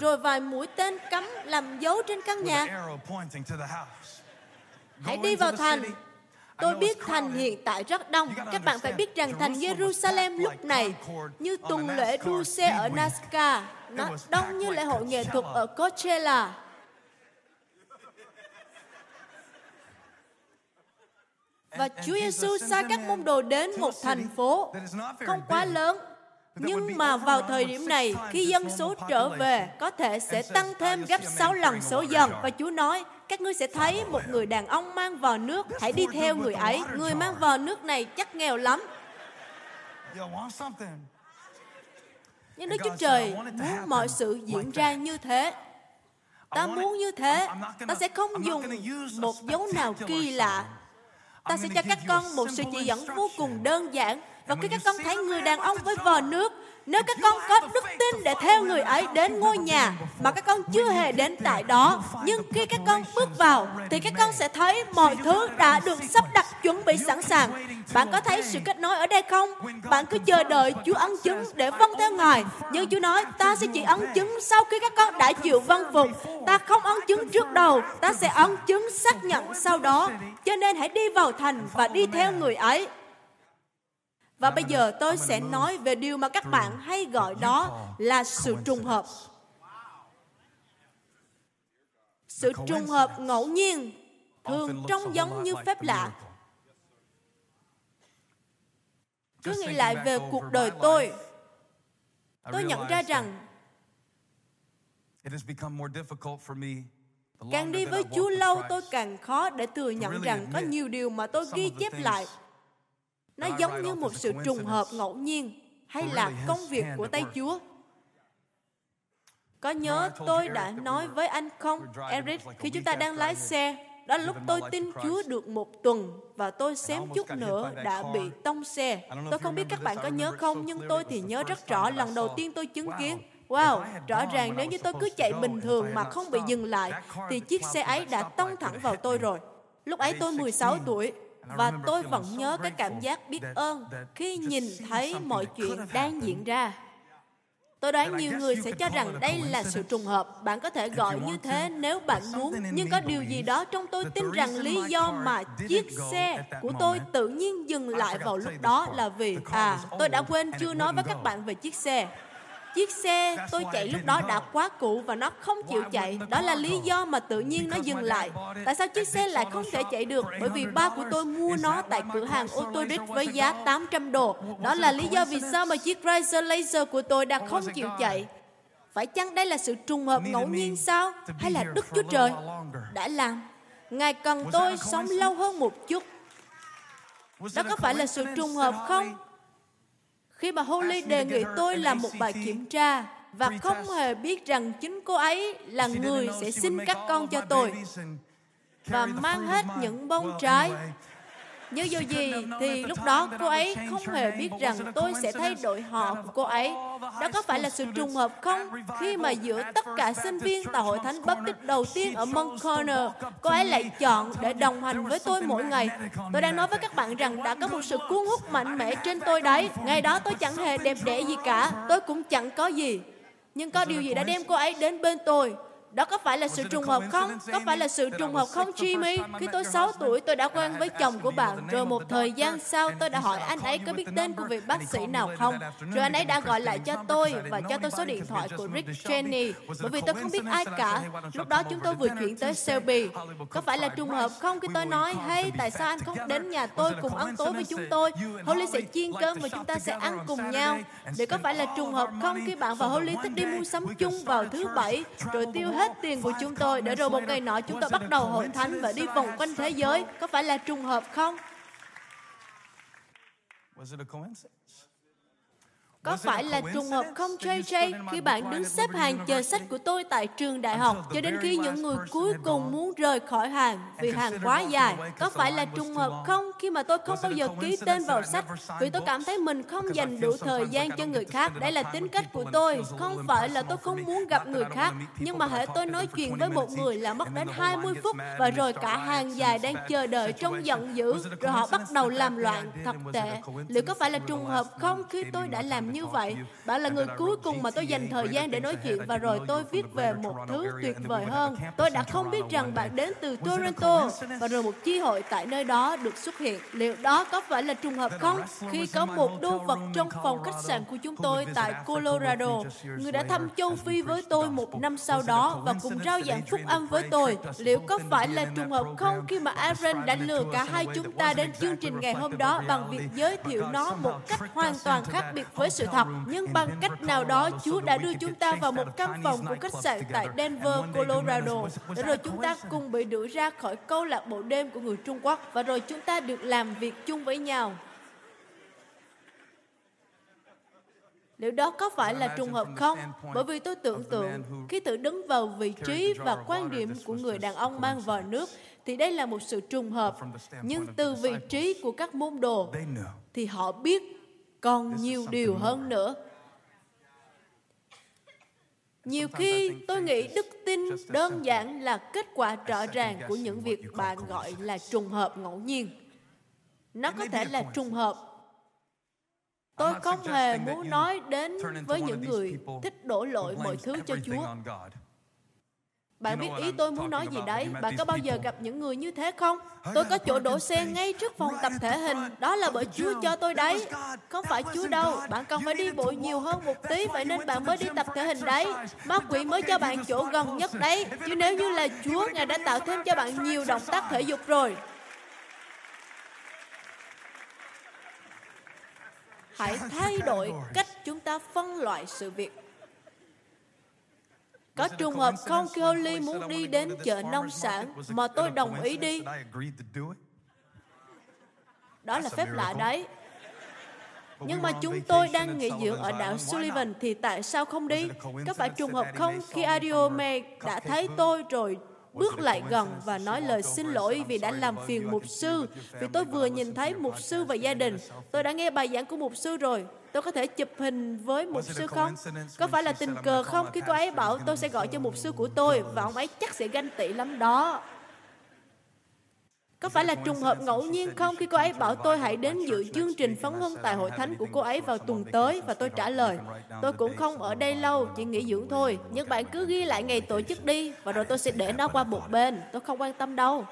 Rồi vài mũi tên cắm làm dấu trên căn nhà. Hãy đi vào thành. Tôi biết thành hiện tại rất đông. Các bạn phải biết rằng thành Jerusalem lúc này như tuần lễ đua xe ở Nazca. Nó đông như lễ hội nghệ thuật ở Coachella Và Chúa Giêsu sai các môn đồ đến một thành phố không quá lớn, nhưng mà vào thời điểm này, khi dân số trở về, có thể sẽ tăng thêm gấp 6 lần số dân. Và Chúa nói, các ngươi sẽ thấy một người đàn ông mang vò nước, hãy đi theo người ấy. Người mang vò nước này chắc nghèo lắm. Nhưng Đức Chúa Trời muốn mọi sự diễn ra như thế. Ta muốn như thế, ta sẽ không dùng một dấu nào kỳ lạ Ta sẽ cho các con một sự chỉ dẫn vô cùng đơn giản. Và khi các con thấy người đàn ông với vò nước, nếu các con có đức tin để theo người ấy đến ngôi nhà mà các con chưa hề đến tại đó, nhưng khi các con bước vào thì các con sẽ thấy mọi thứ đã được sắp đặt chuẩn bị sẵn sàng. Bạn có thấy sự kết nối ở đây không? Bạn cứ chờ đợi Chúa ấn chứng để vâng theo Ngài. Nhưng Chúa nói, ta sẽ chỉ ấn chứng sau khi các con đã chịu vâng phục. Ta không ấn chứng trước đầu, ta sẽ ấn chứng xác nhận sau đó. Cho nên hãy đi vào thành và đi theo người ấy. Và bây giờ tôi sẽ nói về điều mà các bạn hay gọi đó là sự trùng hợp. Sự trùng hợp ngẫu nhiên thường trông giống như phép lạ. Cứ nghĩ lại về cuộc đời tôi, tôi nhận ra rằng càng đi với Chúa lâu tôi càng khó để thừa nhận rằng có nhiều điều mà tôi ghi chép lại. Nó giống như một sự trùng hợp ngẫu nhiên hay là công việc của tay Chúa. Có nhớ tôi đã nói với anh không, Eric, khi chúng ta đang lái xe, đó là lúc tôi tin Chúa được một tuần và tôi xém chút nữa đã bị tông xe. Tôi không biết các bạn có nhớ không, nhưng tôi thì nhớ rất rõ lần đầu tiên tôi chứng kiến. Wow, rõ ràng nếu như tôi cứ chạy bình thường mà không bị dừng lại, thì chiếc xe ấy đã tông thẳng vào tôi rồi. Lúc ấy tôi 16 tuổi, và tôi vẫn nhớ cái cảm giác biết ơn khi nhìn thấy mọi chuyện đang diễn ra Tôi đoán nhiều người sẽ cho rằng đây là sự trùng hợp. Bạn có thể gọi như thế nếu bạn muốn. Nhưng có điều gì đó trong tôi tin rằng lý do mà chiếc xe của tôi tự nhiên dừng lại vào lúc đó là vì, à, tôi đã quên chưa nói với các bạn về chiếc xe. Chiếc xe tôi chạy lúc đó đã quá cũ và nó không chịu chạy. Đó là lý do mà tự nhiên nó dừng lại. Tại sao chiếc xe lại không thể chạy được? Bởi vì ba của tôi mua nó tại cửa hàng ô tô Đức với giá 800 đô. Đó là lý do vì sao mà chiếc Chrysler Laser của tôi đã không chịu chạy. Phải chăng đây là sự trùng hợp ngẫu nhiên sao? Hay là Đức Chúa Trời đã làm? Ngài cần tôi sống lâu hơn một chút. Đó có phải là sự trùng hợp không? Khi mà Holly đề nghị tôi làm một bài kiểm tra và không hề biết rằng chính cô ấy là người sẽ sinh các con cho tôi và mang hết những bông trái. Như dù gì thì lúc đó cô ấy không hề biết rằng tôi sẽ thay đổi họ của cô ấy. Đó có phải là sự trùng hợp không? Khi mà giữa tất cả sinh viên tại hội thánh Baptist đầu tiên ở Mount Corner, cô ấy lại chọn để đồng hành với tôi mỗi ngày. Tôi đang nói với các bạn rằng đã có một sự cuốn hút mạnh mẽ trên tôi đấy. Ngày đó tôi chẳng hề đẹp đẽ gì cả, tôi cũng chẳng có gì. Nhưng có điều gì đã đem cô ấy đến bên tôi? Đó có phải là sự trùng hợp không? Có phải là sự trùng hợp không, Jimmy? Khi tôi 6 tuổi, tôi đã quen với chồng của bạn. Rồi một thời gian sau, tôi đã hỏi anh ấy có biết tên của vị bác sĩ nào không. Rồi anh ấy đã gọi lại cho tôi và cho tôi số điện thoại của Rick Cheney. Bởi vì tôi không biết ai cả. Lúc đó chúng tôi vừa chuyển tới Selby. Có phải là trùng hợp không khi tôi nói, hey, tại sao anh không đến nhà tôi cùng ăn tối với chúng tôi? Holly sẽ chiên cơm và chúng ta sẽ ăn cùng nhau. Để có phải là trùng hợp không khi bạn và Holly thích đi mua sắm chung vào thứ bảy, rồi tiêu hết hết tiền của chúng tôi để rồi một ngày nọ chúng tôi bắt đầu hội thánh và đi vòng quanh thế giới. Có phải là trùng hợp không? Có phải là trùng hợp không JJ khi bạn đứng xếp hàng chờ sách của tôi tại trường đại học cho đến khi những người cuối cùng muốn rời khỏi hàng vì hàng quá dài? Có phải là trùng hợp không khi mà tôi không bao giờ ký tên vào sách vì tôi cảm thấy mình không dành đủ thời gian cho người khác? Đây là tính cách của tôi. Không phải là tôi không muốn gặp người khác, nhưng mà hãy tôi nói chuyện với một người là mất đến 20 phút và rồi cả hàng dài đang chờ đợi trong giận dữ rồi họ bắt đầu làm loạn thật tệ. Liệu có phải là trùng hợp không khi tôi đã làm như vậy. Bạn là người cuối cùng mà tôi dành thời gian để nói chuyện và rồi tôi viết về một thứ tuyệt vời hơn. Tôi đã không biết rằng bạn đến từ Toronto và rồi một chi hội tại nơi đó được xuất hiện. Liệu đó có phải là trùng hợp không? Khi có một đô vật trong phòng khách sạn của chúng tôi tại Colorado, người đã thăm châu Phi với tôi một năm sau đó và cùng rao giảng phúc âm với tôi. Liệu có phải là trùng hợp không khi mà Aaron đã lừa cả hai chúng ta đến chương trình ngày hôm đó bằng việc giới thiệu nó một cách hoàn toàn khác biệt với sự thật, nhưng bằng cách nào đó Chúa đã đưa chúng ta vào một căn phòng của khách sạn tại Denver, Colorado. Để rồi chúng ta cùng bị đuổi ra khỏi câu lạc bộ đêm của người Trung Quốc và rồi chúng ta được làm việc chung với nhau. Liệu đó có phải là trùng hợp không? Bởi vì tôi tưởng tượng khi tự đứng vào vị trí và quan điểm của người đàn ông mang vòi nước thì đây là một sự trùng hợp. Nhưng từ vị trí của các môn đồ thì họ biết còn nhiều điều hơn nữa. Nhiều khi tôi nghĩ đức tin đơn giản là kết quả rõ ràng của những việc bạn gọi là trùng hợp ngẫu nhiên. Nó có thể là trùng hợp. Tôi không hề muốn nói đến với những người thích đổ lỗi mọi thứ cho chúa bạn biết ý tôi muốn nói gì đấy? Bạn có bao giờ gặp những người như thế không? Tôi có chỗ đổ xe ngay trước phòng tập thể hình. Đó là bởi Chúa cho tôi đấy. Không phải Chúa đâu. Bạn cần phải đi bộ nhiều hơn một tí, vậy nên bạn mới đi tập thể hình đấy. Ma quỷ mới cho bạn chỗ gần nhất đấy. Chứ nếu như là Chúa, Ngài đã tạo thêm cho bạn nhiều động tác thể dục rồi. Hãy thay đổi cách chúng ta phân loại sự việc có trùng hợp không khi Holly muốn đi đến chợ nông sản mà tôi đồng ý đi? Đó là phép lạ đấy. Nhưng mà chúng tôi đang nghỉ dưỡng ở đảo Sullivan thì tại sao không đi? Có phải trùng hợp không khi Adiome đã thấy tôi rồi bước lại gần và nói lời xin lỗi vì đã làm phiền mục sư, vì tôi vừa nhìn thấy mục sư và gia đình. Tôi đã nghe bài giảng của mục sư rồi. Tôi có thể chụp hình với mục sư không? Có phải là tình cờ không khi cô ấy bảo tôi sẽ gọi cho mục sư của tôi và ông ấy chắc sẽ ganh tị lắm đó. Có phải là trùng hợp ngẫu nhiên không khi cô ấy bảo tôi hãy đến dự chương trình phấn hưng tại hội thánh của cô ấy vào tuần tới và tôi trả lời, tôi cũng không ở đây lâu, chỉ nghỉ dưỡng thôi. Nhưng bạn cứ ghi lại ngày tổ chức đi và rồi tôi sẽ để nó qua một bên. Tôi không quan tâm đâu.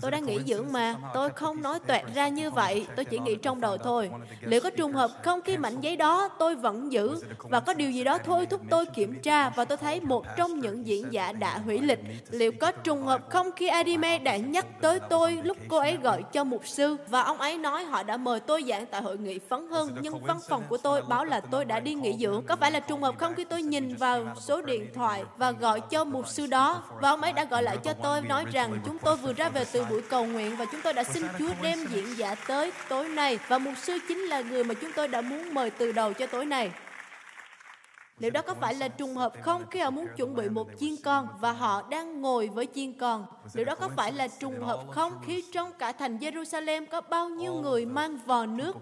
Tôi đang nghĩ dưỡng mà, tôi không nói toẹt ra như vậy, tôi chỉ nghĩ trong đầu thôi. Liệu có trùng hợp không khi mảnh giấy đó tôi vẫn giữ và có điều gì đó thôi thúc tôi kiểm tra và tôi thấy một trong những diễn giả đã hủy lịch. Liệu có trùng hợp không khi Adime đã nhắc tới tôi lúc cô ấy gọi cho mục sư và ông ấy nói họ đã mời tôi giảng tại hội nghị phấn hưng nhưng văn phòng của tôi báo là tôi đã đi nghỉ dưỡng. Có phải là trùng hợp không khi tôi nhìn vào số điện thoại và gọi cho mục sư đó và ông ấy đã gọi lại cho tôi nói rằng chúng tôi vừa ra về từ buổi cầu nguyện và chúng tôi đã xin Chúa đem diễn giả tới tối nay và mục sư chính là người mà chúng tôi đã muốn mời từ đầu cho tối nay. Liệu đó có phải là trùng hợp không khi họ muốn chuẩn bị một chiên con và họ đang ngồi với chiên con? Liệu đó có phải là trùng hợp không khi trong cả thành Jerusalem có bao nhiêu người mang vò nước?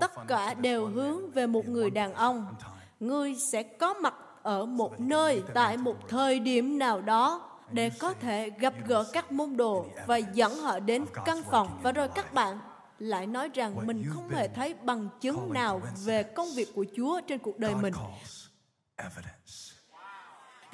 Tất cả đều hướng về một người đàn ông. Người sẽ có mặt ở một nơi tại một thời điểm nào đó để có thể gặp gỡ các môn đồ và dẫn họ đến căn phòng và rồi các bạn lại nói rằng mình không hề thấy bằng chứng nào về công việc của Chúa trên cuộc đời mình.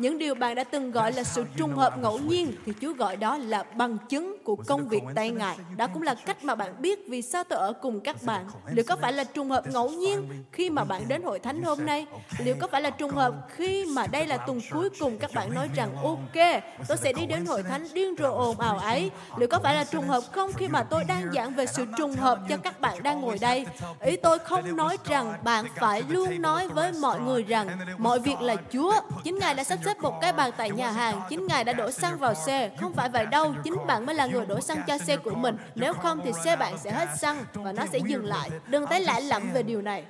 Những điều bạn đã từng gọi là sự trùng hợp ngẫu nhiên thì Chúa gọi đó là bằng chứng của công việc tay Ngài. Đó cũng là cách mà bạn biết vì sao tôi ở cùng các bạn. Liệu có phải là trùng hợp ngẫu nhiên khi mà bạn đến hội thánh hôm nay? Liệu có phải là trùng hợp khi mà đây là tuần cuối cùng các bạn nói rằng ok, tôi sẽ đi đến hội thánh điên rồ ồn ào ấy? Liệu có phải là trùng hợp không khi mà tôi đang giảng về sự trùng hợp cho các bạn đang ngồi đây? Ý tôi không nói rằng bạn phải luôn nói với mọi người rằng mọi việc là Chúa. Chính Ngài đã sắp xếp xếp một cái bàn tại nhà hàng, chính Ngài đã đổ xăng vào xe. Không phải vậy đâu, chính bạn mới là người đổ xăng cho xe của mình. Nếu không thì xe bạn sẽ hết xăng và nó sẽ dừng lại. Đừng thấy lãi lẫm về điều này.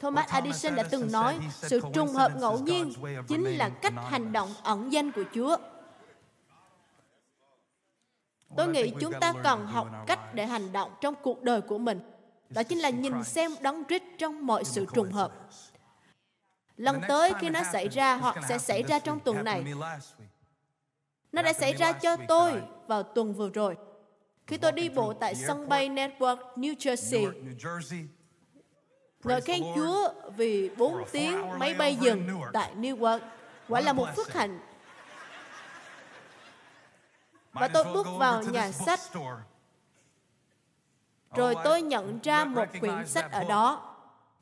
Thomas Edison đã từng nói, sự trùng hợp ngẫu nhiên chính là cách hành động ẩn danh của Chúa. Tôi nghĩ chúng ta cần học cách để hành động trong cuộc đời của mình. Đó chính là nhìn xem đấng Christ trong mọi sự trùng hợp. Lần tới khi nó xảy ra hoặc sẽ xảy ra trong tuần này. Nó đã xảy ra cho tôi vào tuần vừa rồi. Khi tôi đi bộ tại sân bay Network, New Jersey, ngợi khen Chúa vì 4 tiếng máy bay dừng tại Newark. Quả là một phước hạnh. Và tôi bước vào nhà sách. Rồi tôi nhận ra một quyển sách ở đó.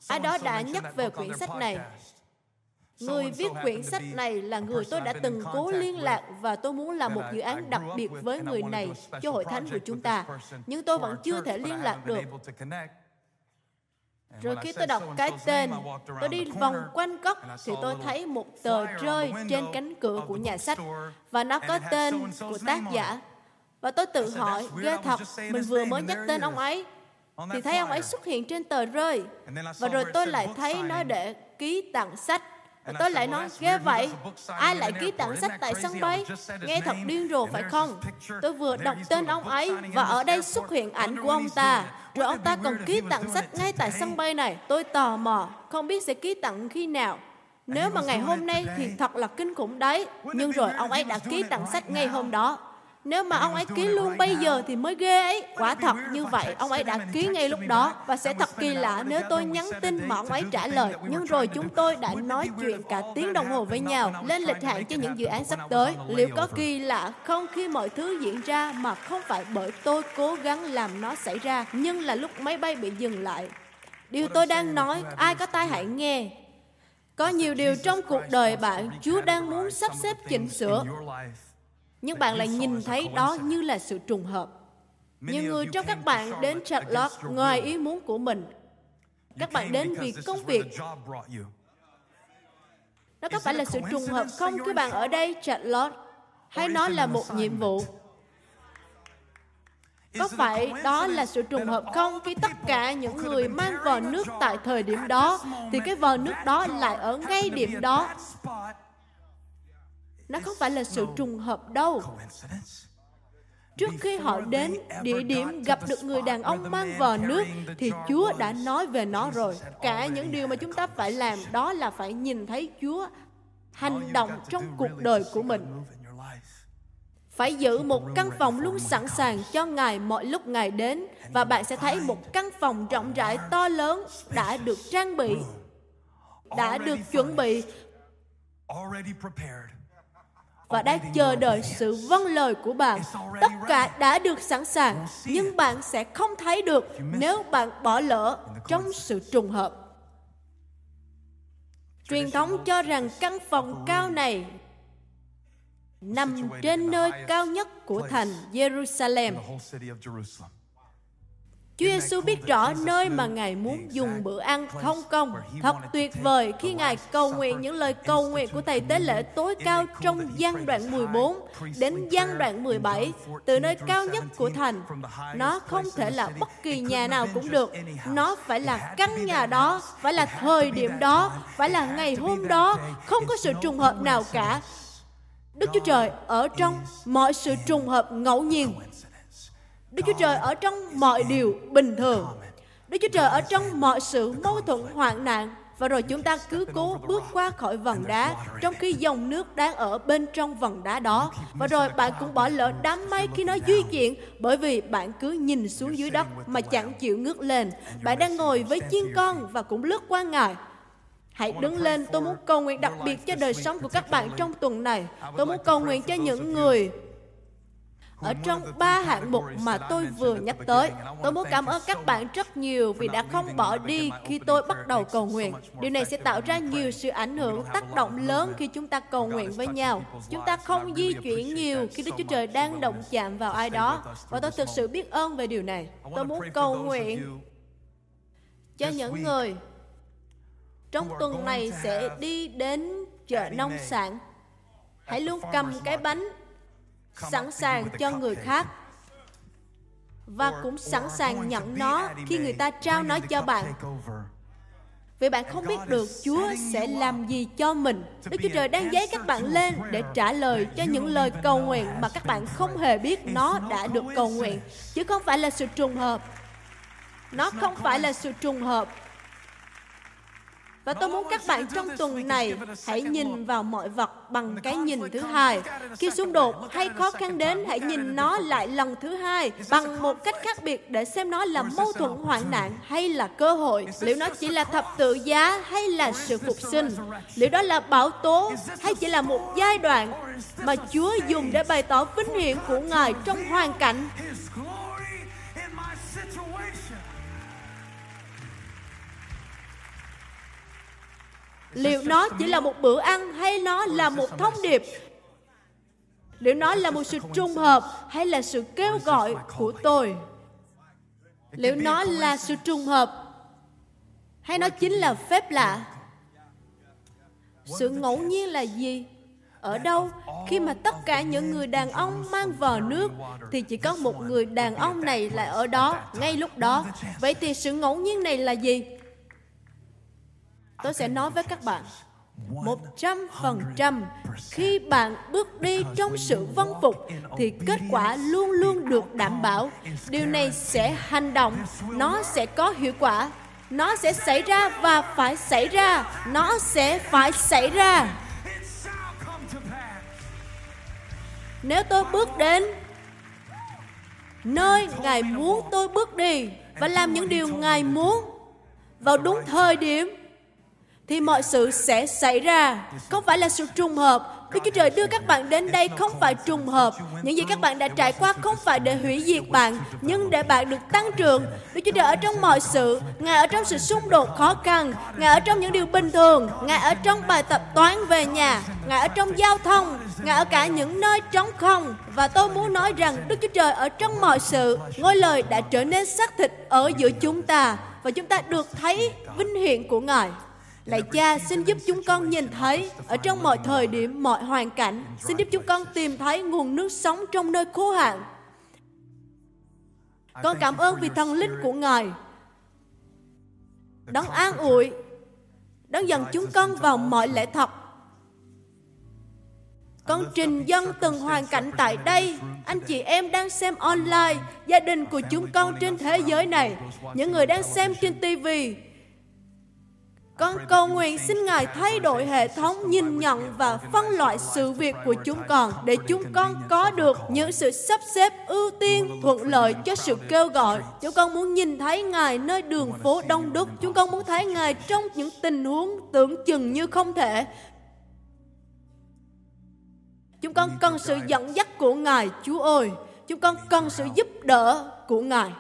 Ai đó đã nhắc về quyển sách này Người viết quyển sách này là người tôi đã từng cố liên lạc và tôi muốn làm một dự án đặc biệt với người này cho hội thánh của chúng ta. Nhưng tôi vẫn chưa thể liên lạc được. Rồi khi tôi đọc cái tên, tôi đi vòng quanh góc thì tôi thấy một tờ rơi trên cánh cửa của nhà sách và nó có tên của tác giả. Và tôi tự hỏi, ghê thật, mình vừa mới nhắc tên ông ấy thì thấy ông ấy xuất hiện trên tờ rơi. Và rồi tôi lại thấy nó để ký tặng sách Tôi lại nói, ghê vậy, ai lại ký tặng sách tại sân bay? Nghe thật điên rồ phải không? Tôi vừa đọc tên ông ấy và ở đây xuất hiện ảnh của ông ta. Rồi ông ta còn ký tặng sách ngay tại sân bay này. Tôi tò mò, không biết sẽ ký tặng khi nào. Nếu mà ngày hôm nay thì thật là kinh khủng đấy. Nhưng rồi ông ấy đã ký tặng sách ngay hôm đó. Nếu mà ông ấy ký luôn bây giờ thì mới ghê ấy. Quả thật như vậy, ông ấy đã ký ngay lúc đó. Và sẽ thật kỳ lạ nếu tôi nhắn tin mà ông ấy trả lời. Nhưng rồi chúng tôi đã nói chuyện cả tiếng đồng hồ với nhau, lên lịch hạn cho những dự án sắp tới. Liệu có kỳ lạ không khi mọi thứ diễn ra mà không phải bởi tôi cố gắng làm nó xảy ra, nhưng là lúc máy bay bị dừng lại. Điều tôi đang nói, ai có tai hãy nghe. Có nhiều điều trong cuộc đời bạn, Chúa đang muốn sắp xếp chỉnh sửa nhưng bạn lại nhìn thấy đó như là sự trùng hợp. Nhiều người trong các bạn đến Charlotte ngoài ý muốn của mình. Các bạn đến vì công việc. Nó có phải là sự trùng hợp không khi bạn ở đây Charlotte? Hay nó là một nhiệm vụ? Có phải đó là sự trùng hợp không khi tất cả những người mang vò nước tại thời điểm đó thì cái vò nước đó lại ở ngay điểm đó nó không phải là sự trùng hợp đâu. trước khi họ đến địa điểm gặp được người đàn ông mang vò nước thì chúa đã nói về nó rồi. cả những điều mà chúng ta phải làm đó là phải nhìn thấy chúa hành động trong cuộc đời của mình. phải giữ một căn phòng luôn sẵn sàng cho ngài mọi lúc ngài đến. Và bạn sẽ thấy một căn phòng rộng rãi to lớn đã được trang bị đã được chuẩn bị và đang chờ đợi sự vâng lời của bạn. Tất cả đã được sẵn sàng, nhưng bạn sẽ không thấy được nếu bạn bỏ lỡ trong sự trùng hợp. Truyền thống cho rằng căn phòng cao này nằm trên nơi cao nhất của thành Jerusalem. Chúa Giêsu biết rõ nơi mà Ngài muốn dùng bữa ăn không công. Thật tuyệt vời khi Ngài cầu nguyện những lời cầu nguyện của Thầy Tế lễ tối cao trong gian đoạn 14 đến gian đoạn 17 từ nơi cao nhất của thành. Nó không thể là bất kỳ nhà nào cũng được. Nó phải là căn nhà đó, phải là thời điểm đó, phải là ngày hôm đó. Không có sự trùng hợp nào cả. Đức Chúa Trời ở trong mọi sự trùng hợp ngẫu nhiên Đức Chúa Trời ở trong mọi điều bình thường. Đức Chúa Trời ở trong mọi sự mâu thuẫn hoạn nạn và rồi chúng ta cứ cố bước qua khỏi vần đá trong khi dòng nước đang ở bên trong vần đá đó. Và rồi bạn cũng bỏ lỡ đám mây khi nó di chuyển bởi vì bạn cứ nhìn xuống dưới đất mà chẳng chịu ngước lên. Bạn đang ngồi với chiên con và cũng lướt qua Ngài. Hãy đứng lên, tôi muốn cầu nguyện đặc biệt cho đời sống của các bạn trong tuần này. Tôi muốn cầu nguyện cho những người ở trong ba hạng mục mà tôi vừa nhắc tới. Tôi muốn cảm ơn các bạn rất nhiều vì đã không bỏ đi khi tôi bắt đầu cầu nguyện. Điều này sẽ tạo ra nhiều sự ảnh hưởng, tác động lớn khi chúng ta cầu nguyện với nhau. Chúng ta không di chuyển nhiều khi Đức Chúa Trời đang động chạm vào ai đó. Và tôi thực sự biết ơn về điều này. Tôi muốn cầu nguyện cho những người trong tuần này sẽ đi đến chợ nông sản. Hãy luôn cầm cái bánh sẵn sàng cho người khác. Và cũng sẵn sàng nhận nó khi người ta trao nó cho bạn. vì bạn không biết được Chúa sẽ làm gì cho mình. Đức Chúa Trời đang giấy các bạn lên để trả lời cho những lời cầu nguyện mà các bạn không hề biết nó đã được cầu nguyện. Chứ không phải là sự trùng hợp. Nó không phải là sự trùng hợp và tôi muốn các bạn trong tuần này hãy nhìn vào mọi vật bằng cái nhìn thứ hai. Khi xung đột hay khó khăn đến, hãy nhìn nó lại lần thứ hai bằng một cách khác biệt để xem nó là mâu thuẫn hoạn nạn hay là cơ hội. Liệu nó chỉ là thập tự giá hay là sự phục sinh? Liệu đó là bảo tố hay chỉ là một giai đoạn mà Chúa dùng để bày tỏ vinh hiển của Ngài trong hoàn cảnh liệu nó chỉ là một bữa ăn hay nó là một thông điệp? Liệu nó là một sự trùng hợp hay là sự kêu gọi của tôi? Liệu nó là sự trùng hợp hay nó chính là phép lạ? Sự ngẫu nhiên là gì? Ở đâu, khi mà tất cả những người đàn ông mang vò nước, thì chỉ có một người đàn ông này lại ở đó ngay lúc đó. Vậy thì sự ngẫu nhiên này là gì? Tôi sẽ nói với các bạn. Một trăm phần trăm khi bạn bước đi trong sự vân phục thì kết quả luôn luôn được đảm bảo. Điều này sẽ hành động nó sẽ có hiệu quả nó sẽ xảy ra và phải xảy ra nó sẽ phải xảy ra. Nếu tôi bước đến nơi ngài muốn tôi bước đi và làm những điều ngài muốn vào đúng thời điểm thì mọi sự sẽ xảy ra. Không phải là sự trùng hợp. Đức Chúa Trời đưa các bạn đến đây không phải trùng hợp. Những gì các bạn đã trải qua không phải để hủy diệt bạn, nhưng để bạn được tăng trưởng. Đức Chúa Trời ở trong mọi sự, Ngài ở trong sự xung đột khó khăn, Ngài ở trong những điều bình thường, Ngài ở trong bài tập toán về nhà, Ngài ở trong giao thông, Ngài ở cả những nơi trống không. Và tôi muốn nói rằng Đức Chúa Trời ở trong mọi sự, ngôi lời đã trở nên xác thịt ở giữa chúng ta và chúng ta được thấy vinh hiển của Ngài. Lạy cha, xin giúp chúng con nhìn thấy ở trong mọi thời điểm, mọi hoàn cảnh. Xin giúp chúng con tìm thấy nguồn nước sống trong nơi khô hạn. Con cảm ơn vì thần linh của Ngài. Đấng an ủi, đấng dần chúng con vào mọi lẽ thật. Con trình dân từng hoàn cảnh tại đây. Anh chị em đang xem online, gia đình của chúng con trên thế giới này, những người đang xem trên TV, con cầu nguyện xin Ngài thay đổi hệ thống nhìn nhận và phân loại sự việc của chúng con để chúng con có được những sự sắp xếp ưu tiên thuận lợi cho sự kêu gọi. Chúng con muốn nhìn thấy Ngài nơi đường phố đông đúc. Chúng con muốn thấy Ngài trong những tình huống tưởng chừng như không thể. Chúng con cần sự dẫn dắt của Ngài, Chúa ơi. Chúng con cần sự giúp đỡ của Ngài.